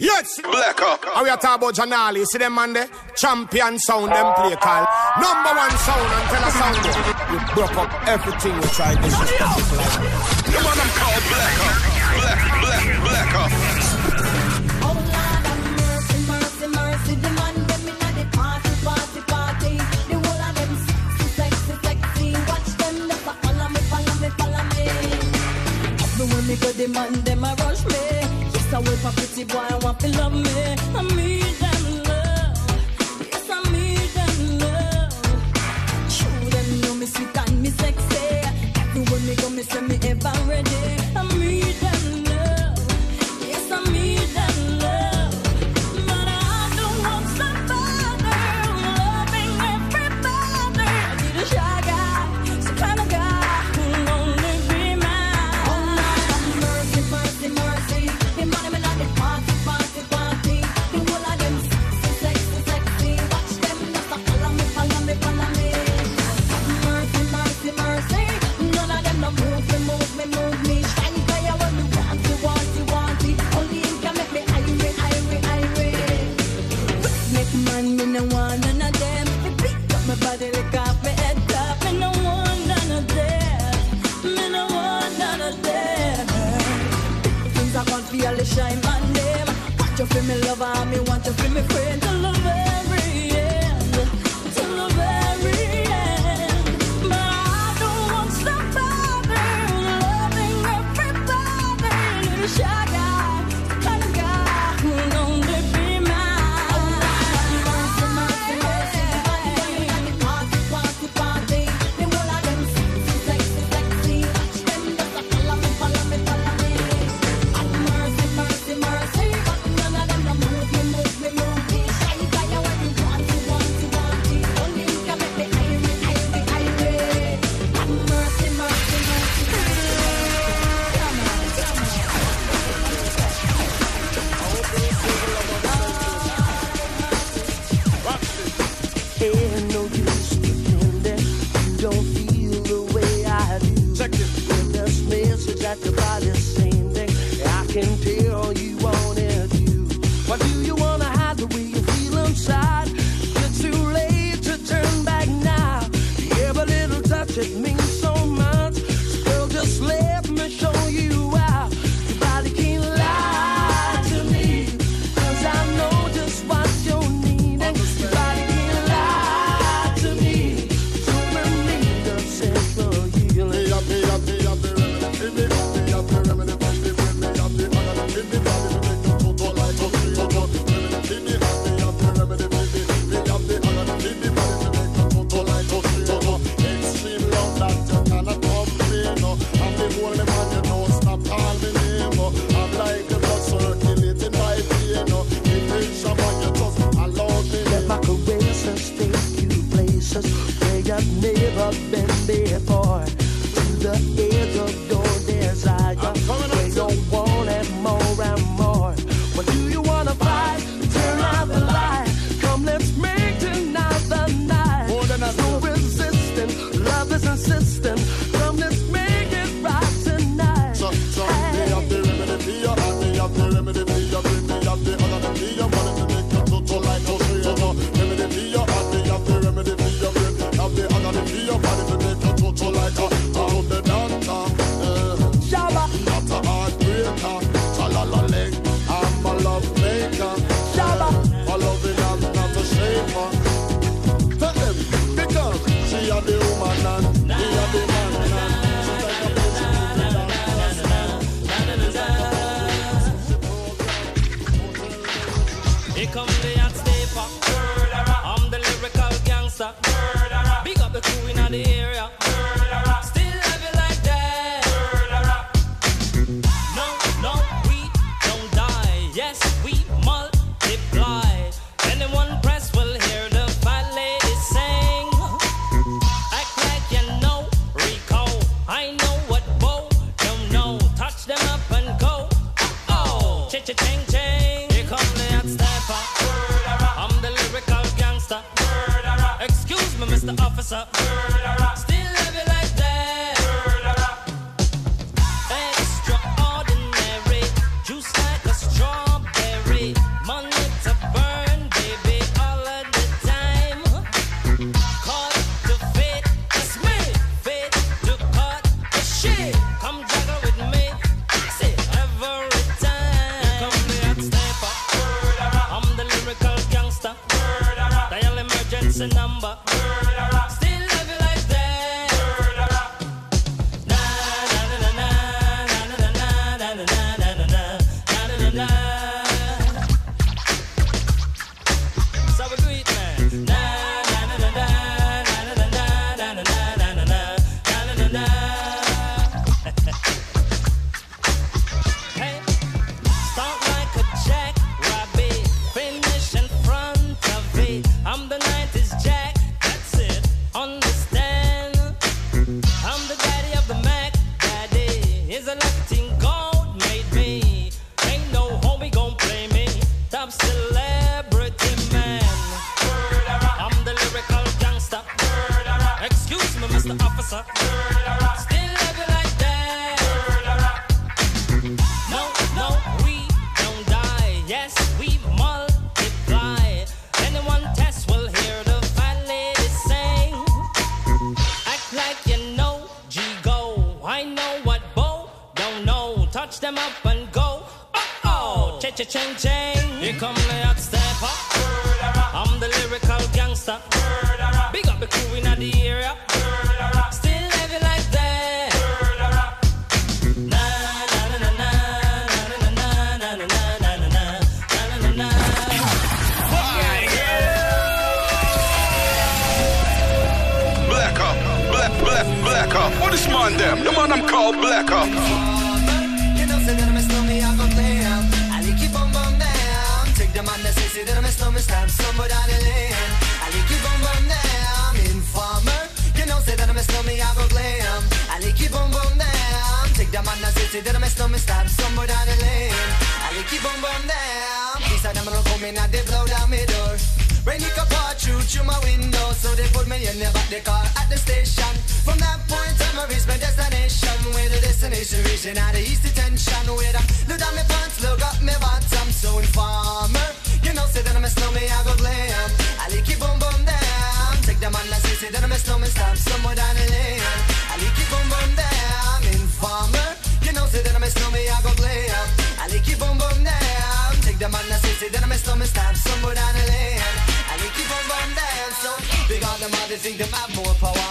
Yes, black up. How we are about Janali? See them man there? Champion sound, them play call. Number one sound and tell us sound. You broke up everything you tried to do. like. You I'm called black up. Black, black, black up. Mercy, mercy, mercy. The man party, party, party. The whole of them sexy, sexy, Watch them, follow me, follow me, follow me. Me the man them a I work for pretty boy, I want to love me. I need them love. Yes, I need them love. Show them know me sweet and me sexy. Everywhere me go, me say me ever ready. I need them back the same thing. I can take me, Mr. Officer. Murderer. Still love you like them up and go. Oh oh, cha cha ching. Here come the hot stepper. I'm the lyrical gangster. Big up the crew in the area. Still you like that. Na na na na na na na na na na na na na na na na. Black up, black, black, black up. What is man them? The man I'm called Black up. The that that I'm a snowman, stab somewhere down the lane. I like you bum bum down. Informer. You know, say that I'm a snowman, I go glam. I like you bum bum down. Take the man that say, say that I'm a snowman, stab somewhere down the lane. I like you bum bum down. These are come they blow down my door. Rain it can pour through through my window, so they put me in the back the car at the station. From that point on, I reach my destination. Where the destination region out of east detention. Where I look down my pants, look up my bottom. So informer, you know, say that I'm a snowman, I go glam. I like it boom boom down. Take the man that say, say that I'm a snowman, stop somewhere down the lane. I like it boom boom down. Informer, you know, say that I'm a snowman, I go glam. I like it boom boom down. Take the man that say, say that I'm a snowman, stop somewhere down the lane. I like it boom boom down. So big on them, all they think them have more power.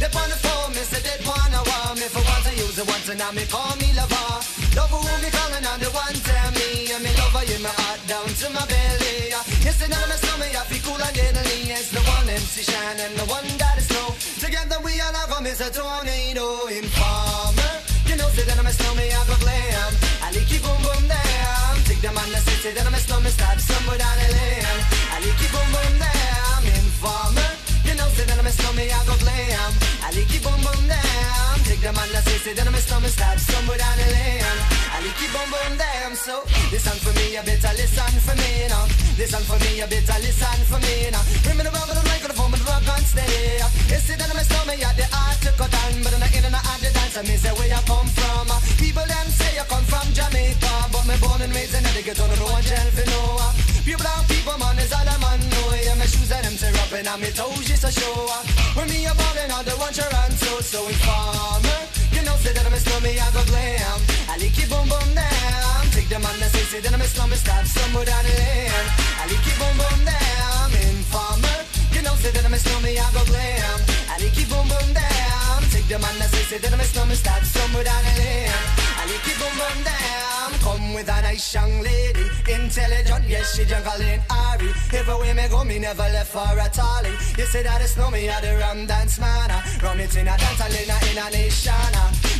They on the phone, me say they wanna want me for once I use it once and now me call me lover. Love who me calling on the one tell me and me lover in my heart down to my belly. Yes, and now my stomach I feel cool and deadly. It's the one MC Shan and the one that is slow. Together we all have a tornado informer. You know, say that I'm a snowman, I go glam. I like you boom boom down. Take the man that say, say that I'm a snowman, stop somewhere down the lane. I like you boom boom down. Informer. You know, say that I'm a snowman, I go glam. I like you boom boom down. Take the man that say, say that I'm a snowman, stop somewhere down the lane. I like you boom boom down. So listen for me, you better listen for me now. Listen for me, you better listen for me now. Bring me the rubber, the but the rock on steady. You see that I'm a snowman, yeah, the art to cut down, but I'm not in and out the dance. I me say where you come from. Uh. People them say you come from Jamaica, but me born and raised in Connecticut, don't know one gel for no. Uh. Pure black people, man, is all I'm on. know. Yeah, my shoes and them tear up and on me toes just to show. Uh. When me a ballin', all the ones you run so so informer. That I'm a snowman, I go glam. I like you boom boom down. Take the man that say, that I'm a snowman, stop somewhere down the lane. I like you boom boom down. Informer. You know, say that I'm a snowman, I go glam. I like you boom boom down. Take the man that say, that I'm a snowman, stop somewhere down the lane. I like you boom boom down. Come with a nice young lady, intelligent, yes, she jungle in Ari. Everywhere me go, me never left for a tally. You say that it's no me, I the rum dance man. Rum it in a dance, I in a nation.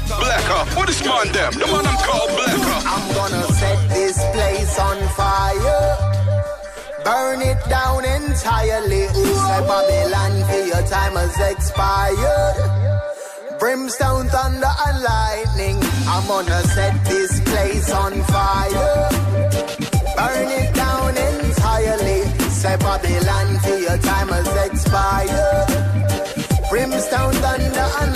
black, and them a black, come black down. up. What is man them? The man I'm called black up. I'm gonna set this place on fire. Burn it down entirely. Say Babylon for your time has expired. Brimstone, thunder, and lightning. I'm gonna set this place on fire. Burn it down entirely. Say Babylon for your time has expired. Brimstone, thunder, and lightning. Bust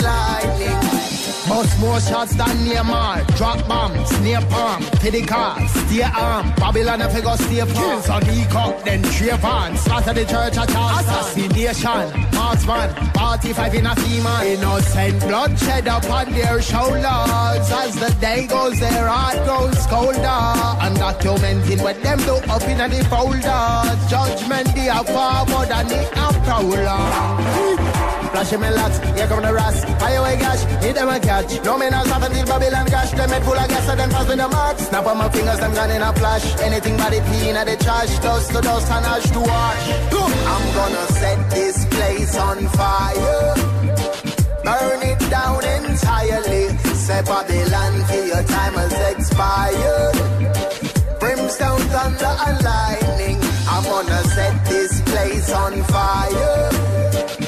more shots than Neymar. Drop bombs, near palm, pity car, stay arm. Babylon if you go stay palm. So up, then Trayvon. Slaughter the church at all. Assassination, marksman, 45 in a FEMA. Innocent bloodshed upon their shoulders. As the day goes, their heart grows colder. And documenting what them do up in the folder. Judgment, they are forward and they are prowler. Lots, here come the gash, hit them a catch. No until Babylon full of gas, so pass me the mark. Snap on my fingers, them in a flash. Anything but the trash. Dust to dust and ash to wash. I'm gonna set this place on fire. Burn it down entirely. Say Babylon for your time has expired. Brimstone, thunder, and lightning. I'm gonna set this place on fire.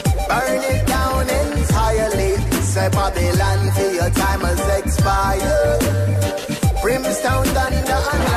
Burn it down entirely. Say Babylon for your time has expired. Brimstone, thunder,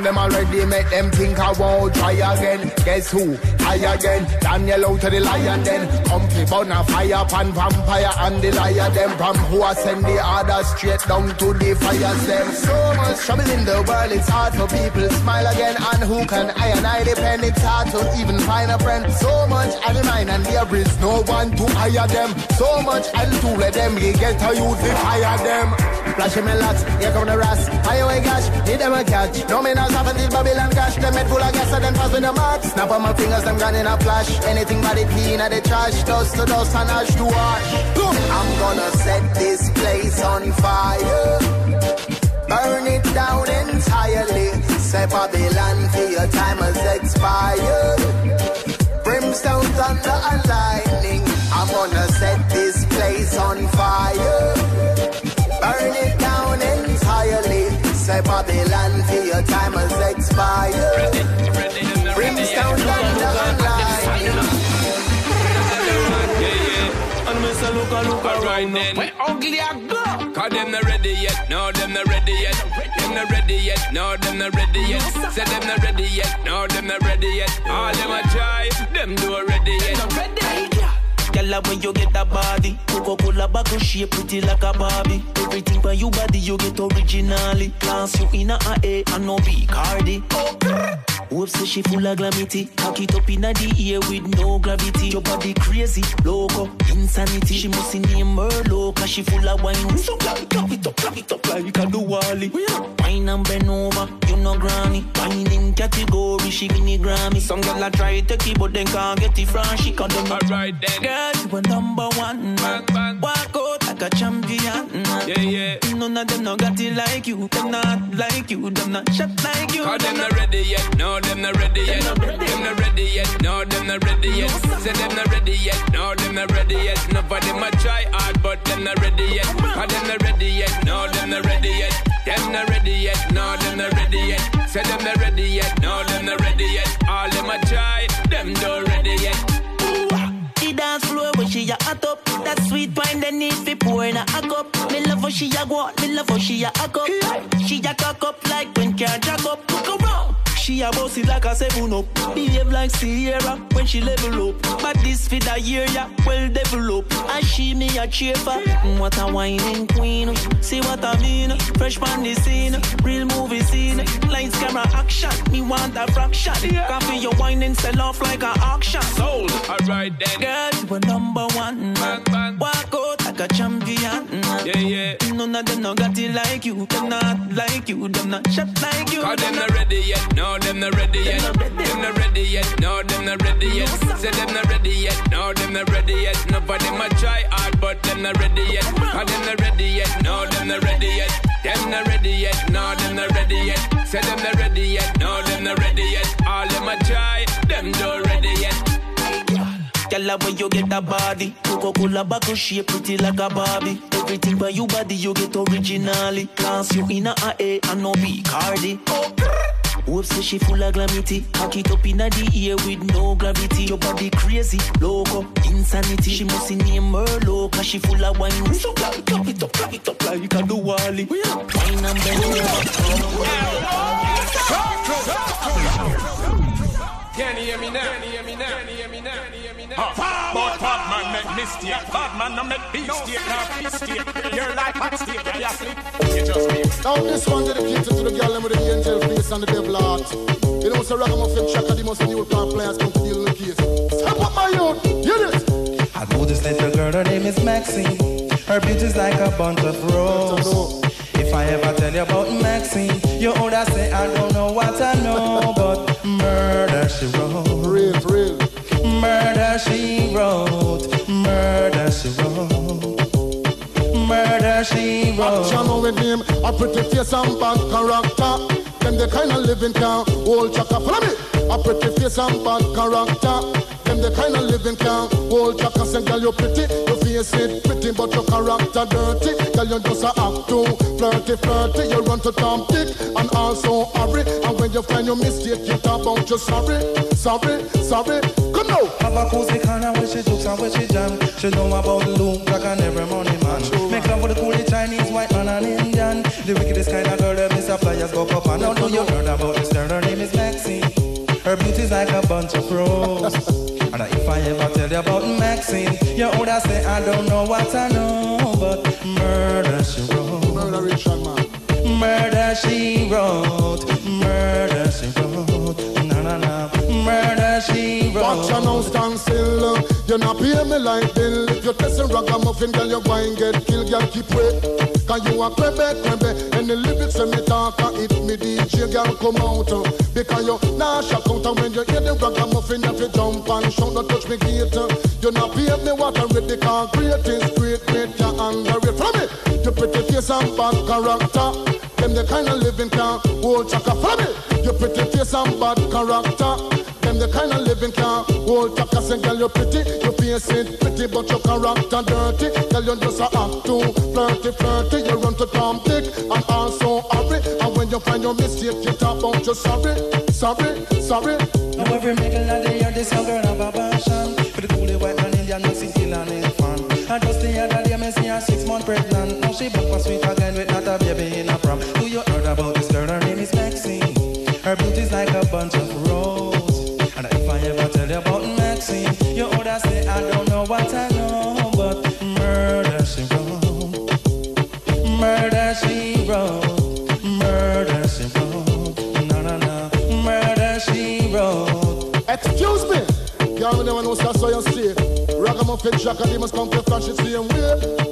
bomb them already, make them think I won't try again. Guess who? I again. Daniel out to the lion then. Comfy bun a fire pan vampire and the liar them. From who I send the order straight down to the fires them. So much trouble in the world, it's hard for people to smile again. And who can I and I depend? It's hard to even find a friend. So much I mine and there is no one to hire them. So much I'll to let them get a youth to fire them. Flashing me lots, here come the rats. Fire away gash, hit them a catch. No me not have until Babylon cash. Them head full of gas and then pass me the mark. Snap on my fingers, them gone in a flash. Anything but it clean at the trash. Dust to dust and ash to ash. I'm gonna set this place on fire. Burn it down entirely. Say Babylon for your time has expired. Brimstone, thunder, and lightning. Expired. Brimstone, thunder, and lightning. And me say, look a around. then. Where ugly I go. Cause them not ready yet, no, them not ready yet. Them not ready yet, no, them not ready yet. Say them not ready yet, no, them not ready yet. All them a try, them do yet. Gyal, when you get that body, Coca-Cola bottle shape pretty like a Barbie. Everything for you body you get originally. Class you in a A and no B Cardi. Say she full of glamity. Cock it up in the air with no gravity. Your body crazy, loco, insanity. She must name her cause she full of wine. So clap up, it up, clap it up like a Wally. Wine and bend over, you know granny. Wine in category, she win the Grammy. Some girl a try take it, but then can't get it from she can't do Alright then. Girl, you a number one. Bang, bang. Walk out like a champion. Yeah, yeah. None of them no got it like you. Them not like you. Them not shot like you. Cause them not ready yet, no, them not ready yet. Them not ready yet, no, them not ready yet. Say them not ready yet, no, them not ready yet. Nobody might try hard, but them not ready yet. Cause them not ready yet, no, them not ready yet. Them not ready yet, no, them not ready yet. Say them not ready yet, no, them not ready yet. All them a try, them don't ready yet. Dance floor where she a hot up. That sweet wine they need fi pour in a cup. Me love how she a go, me love how she a a cup. She a cock up like when can't jack up. Look around. She a boss it like a seven up. Behave like Ciara when she level up. But this fit a year, yeah, well developed. And she me a cheer for. Mm, What a whining queen. See what I mean? Fresh on the scene. Real movie scene. Lights, camera, action. Me want a fraction. Coffee your wine and sell off like a auction. Sold. Alright then. Girl, you a number one. Bang, bang. Walk out like a champion. Yeah, yeah. None of them no got it like you. Them not like you. Them not shot like you. Cause them not ready yet, no, them not ready yet. Them not ready yet, no, them not ready yet. Say them not ready yet, no, them not ready yet. Nobody might try hard, but them not ready yet. Cause them not ready yet, no, them not ready yet. Them not ready yet, no, them not ready yet. Say them not Girl, when you get that body, Coca-Cola bottle shape pretty like a Barbie. Everything by you body you get originally. Cause you in a A and no B Cardi. Hope say she full of glamity. Cock it up inna the ear with no gravity. Your body crazy, loco, insanity. She must name her low, cause she full of wine. So clap it up, it up, clap it up like a do Wally. Wine and bend Can you hear me now? Can you hear me now? Can you hear me now? Can you hear me now? But bad man make mistake, bad man no make mistake, no mistake. You're like hot steak, you asleep. You just me. Now this one dedicated to the girl with the angel face and the devil heart. You know, so ragamuffin chaka, the most new plan players come to deal with the case. Step up my youth, hear this. I know this little girl, her name is Maxine. Her beauty's like a bunch of roses. If I ever tell you about Maxine, you would say I don't know what I know, but murder she wrote. Real, real. Murder she wrote. Murder she wrote. Murder she wrote. Action with him, a pretty face and bad character. Them the kind of living can hold chaka. Follow me. A pretty face and bad character. Them the kind of living can hold chaka. Say, girl, you pretty, your face it pretty, but your character dirty. Girl, you just a act too flirty, flirty. You run to Tom Dick and also hurry. And when you find your mistake, you talk about you sorry, sorry, sorry. Come now. Have a cozy corner where she jokes and where she jam. She know about Luke, Jack and every money man. Make love with the coolie Chinese, white man and Indian. The wickedest kind of girl that Flyers go up and do you heard about this girl? Her name is Maxine. Her beauty's like a bunch of roses. And if I ever tell you about Maxine, you would say I don't know what I know, but murder she wrote. Murder Richard, man. Murder she wrote. Murder she wrote. Na na na. Murder she wrote. Watch you now stand still. You not pay me like bill. If you test a ragamuffin, girl, you going get killed. Girl, keep wait. Cause you a crebe, crebe. And the lyrics when me talk, a hit me DJ, girl, come out. Uh. Because you nah shock out. And when you hear the ragamuffin, you have to jump and shout. Don't touch me gate. Uh. You not pay me what I read. Because great is great, great, you underrate. From me, you pretty face and bad character. The kind of living can hold chaka for me. You pretty face and bad character. Them the kind of living can hold chaka. Say girl you're pretty, you face it pretty, but your character dirty. Girl you just a act too flirty, flirty. You run to Tom Dick and also hurry. And when you find your mistake, you talk about you sorry, sorry, sorry. Now every middle of the year, this young girl have a passion For the coolie white man, Indian, Mexican and infant And just the other day, me see her six months pregnant Now she back for sweet again with not a baby in a prom is Maxine. Her beauty's like a bunch of roses. And if I ever tell you about Maxine You would say I don't know what I know But murder she wrote. Murder she wrote. Murder she wrote. Na na na. Murder she wrote. Excuse me. Me never know so I saw you straight. Ragamuffin Jack and he must come to flash it same way.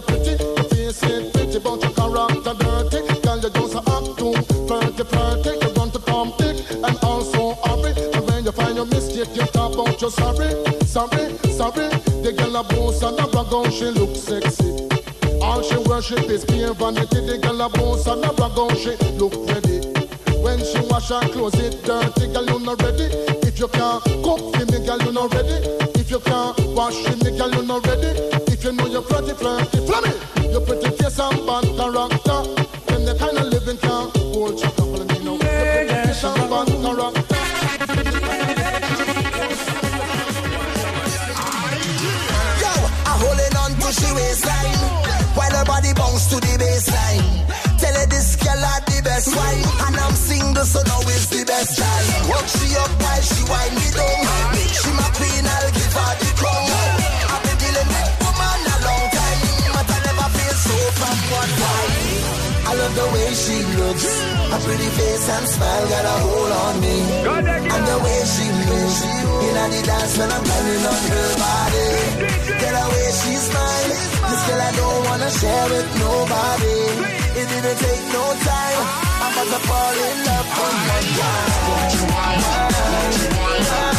Chaka. So girl, you pretty. Face ain't pretty, but your character dirty. Girl, you just act too flirty, flirty. You run to Tom Dick and also hurry. And when you find your mistake, you talk about your sorry, sorry, sorry. The girl a boss and a brag she look sexy. All she worship is pure vanity. The girl a boss and a brag she look ready. When she wash her clothes, it dirty, girl you not ready. If you can't cook for me, girl you not ready. If you can't wash him, the girl, you're not ready. If you know you're flirty, flirty, flummy. Your pretty face and bad character. Then the kind of living can't hold you. Pretty face and. Yo, I'm holding on to she waistline while her body to the tell this girl had the best wine And I'm single so now is the best time Walk she up while she wind me down Make she my queen, I'll the. I've been dealing with woman a long time, but I never feel so from one wine. I love the way she looks. Her pretty face and smile got a hold on me. And the way she moves. In the dance when I'm climbing on her body. Get the way she smiles. This girl I don't wanna share with nobody. It didn't take no time. I'm about to fall in love from one Falling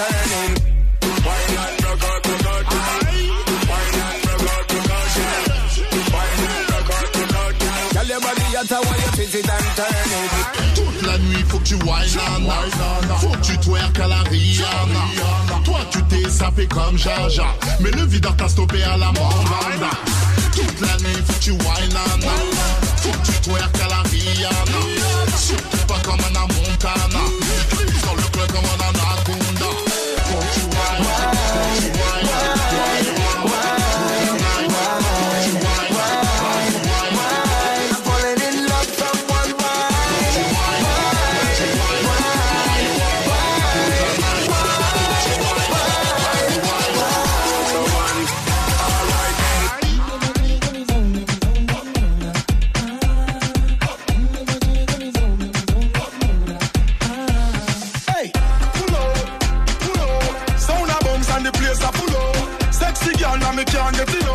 twist it and turn it. Wine and rock out, rock out. Wine and rock out, rock out. Wine and rock out, rock out. Girl, your body hot, I want you twist it and turn it. Toute la nuit, faut que tu whine. Faut que tu twerk à la Rihanna. Toi, tu t'es sapé comme Jaja. Mais le videur t'a stoppé à la Mandanda. Toute la nuit, faut que tu whine. Faut que tu twerk à la Rihanna. Surtout pas comme Anna me can't get enough.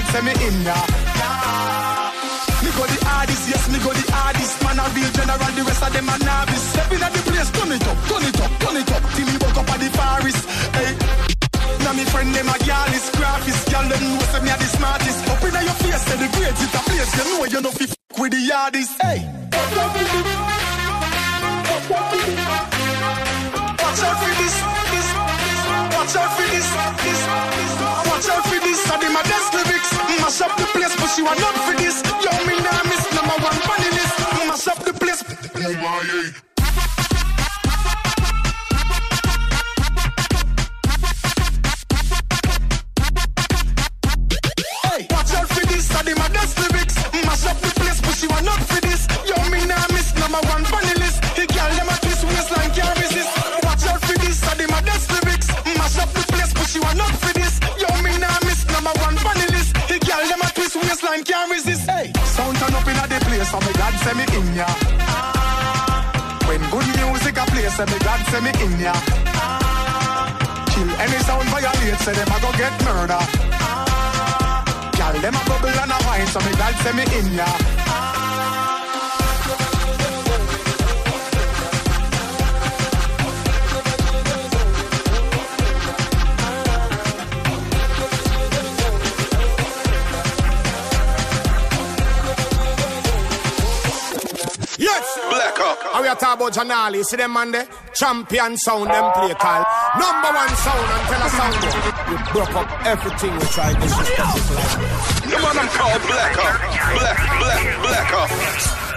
Glad say me in ya. Me go the hardest, yes, me go the hardest. Man a real general, the rest of them a novice. Step in at the place, turn it up, turn it up, turn it up. Till me woke up at the forest. Hey. Now me friend them a girl is graphist. Girl them know say me a the smartest. Up inna your face, say the grades it a place. You know you know fi f- with the hardest. Hey. Watch out for this, this. Watch out for this, this. Hey, sound turn up inna the place, so me glad send me in ya. When good music a play, say me glad send me in ya. Kill any sound violate, say them a go get murder. Girl, them a bubble and a wine, so me glad send me in ya. We talk about Janali. See them man there? Champion sound them play call. Number one sound until a sound go. We broke up everything we tried this is The man I'm called Black Up. Black, Black, Black Up.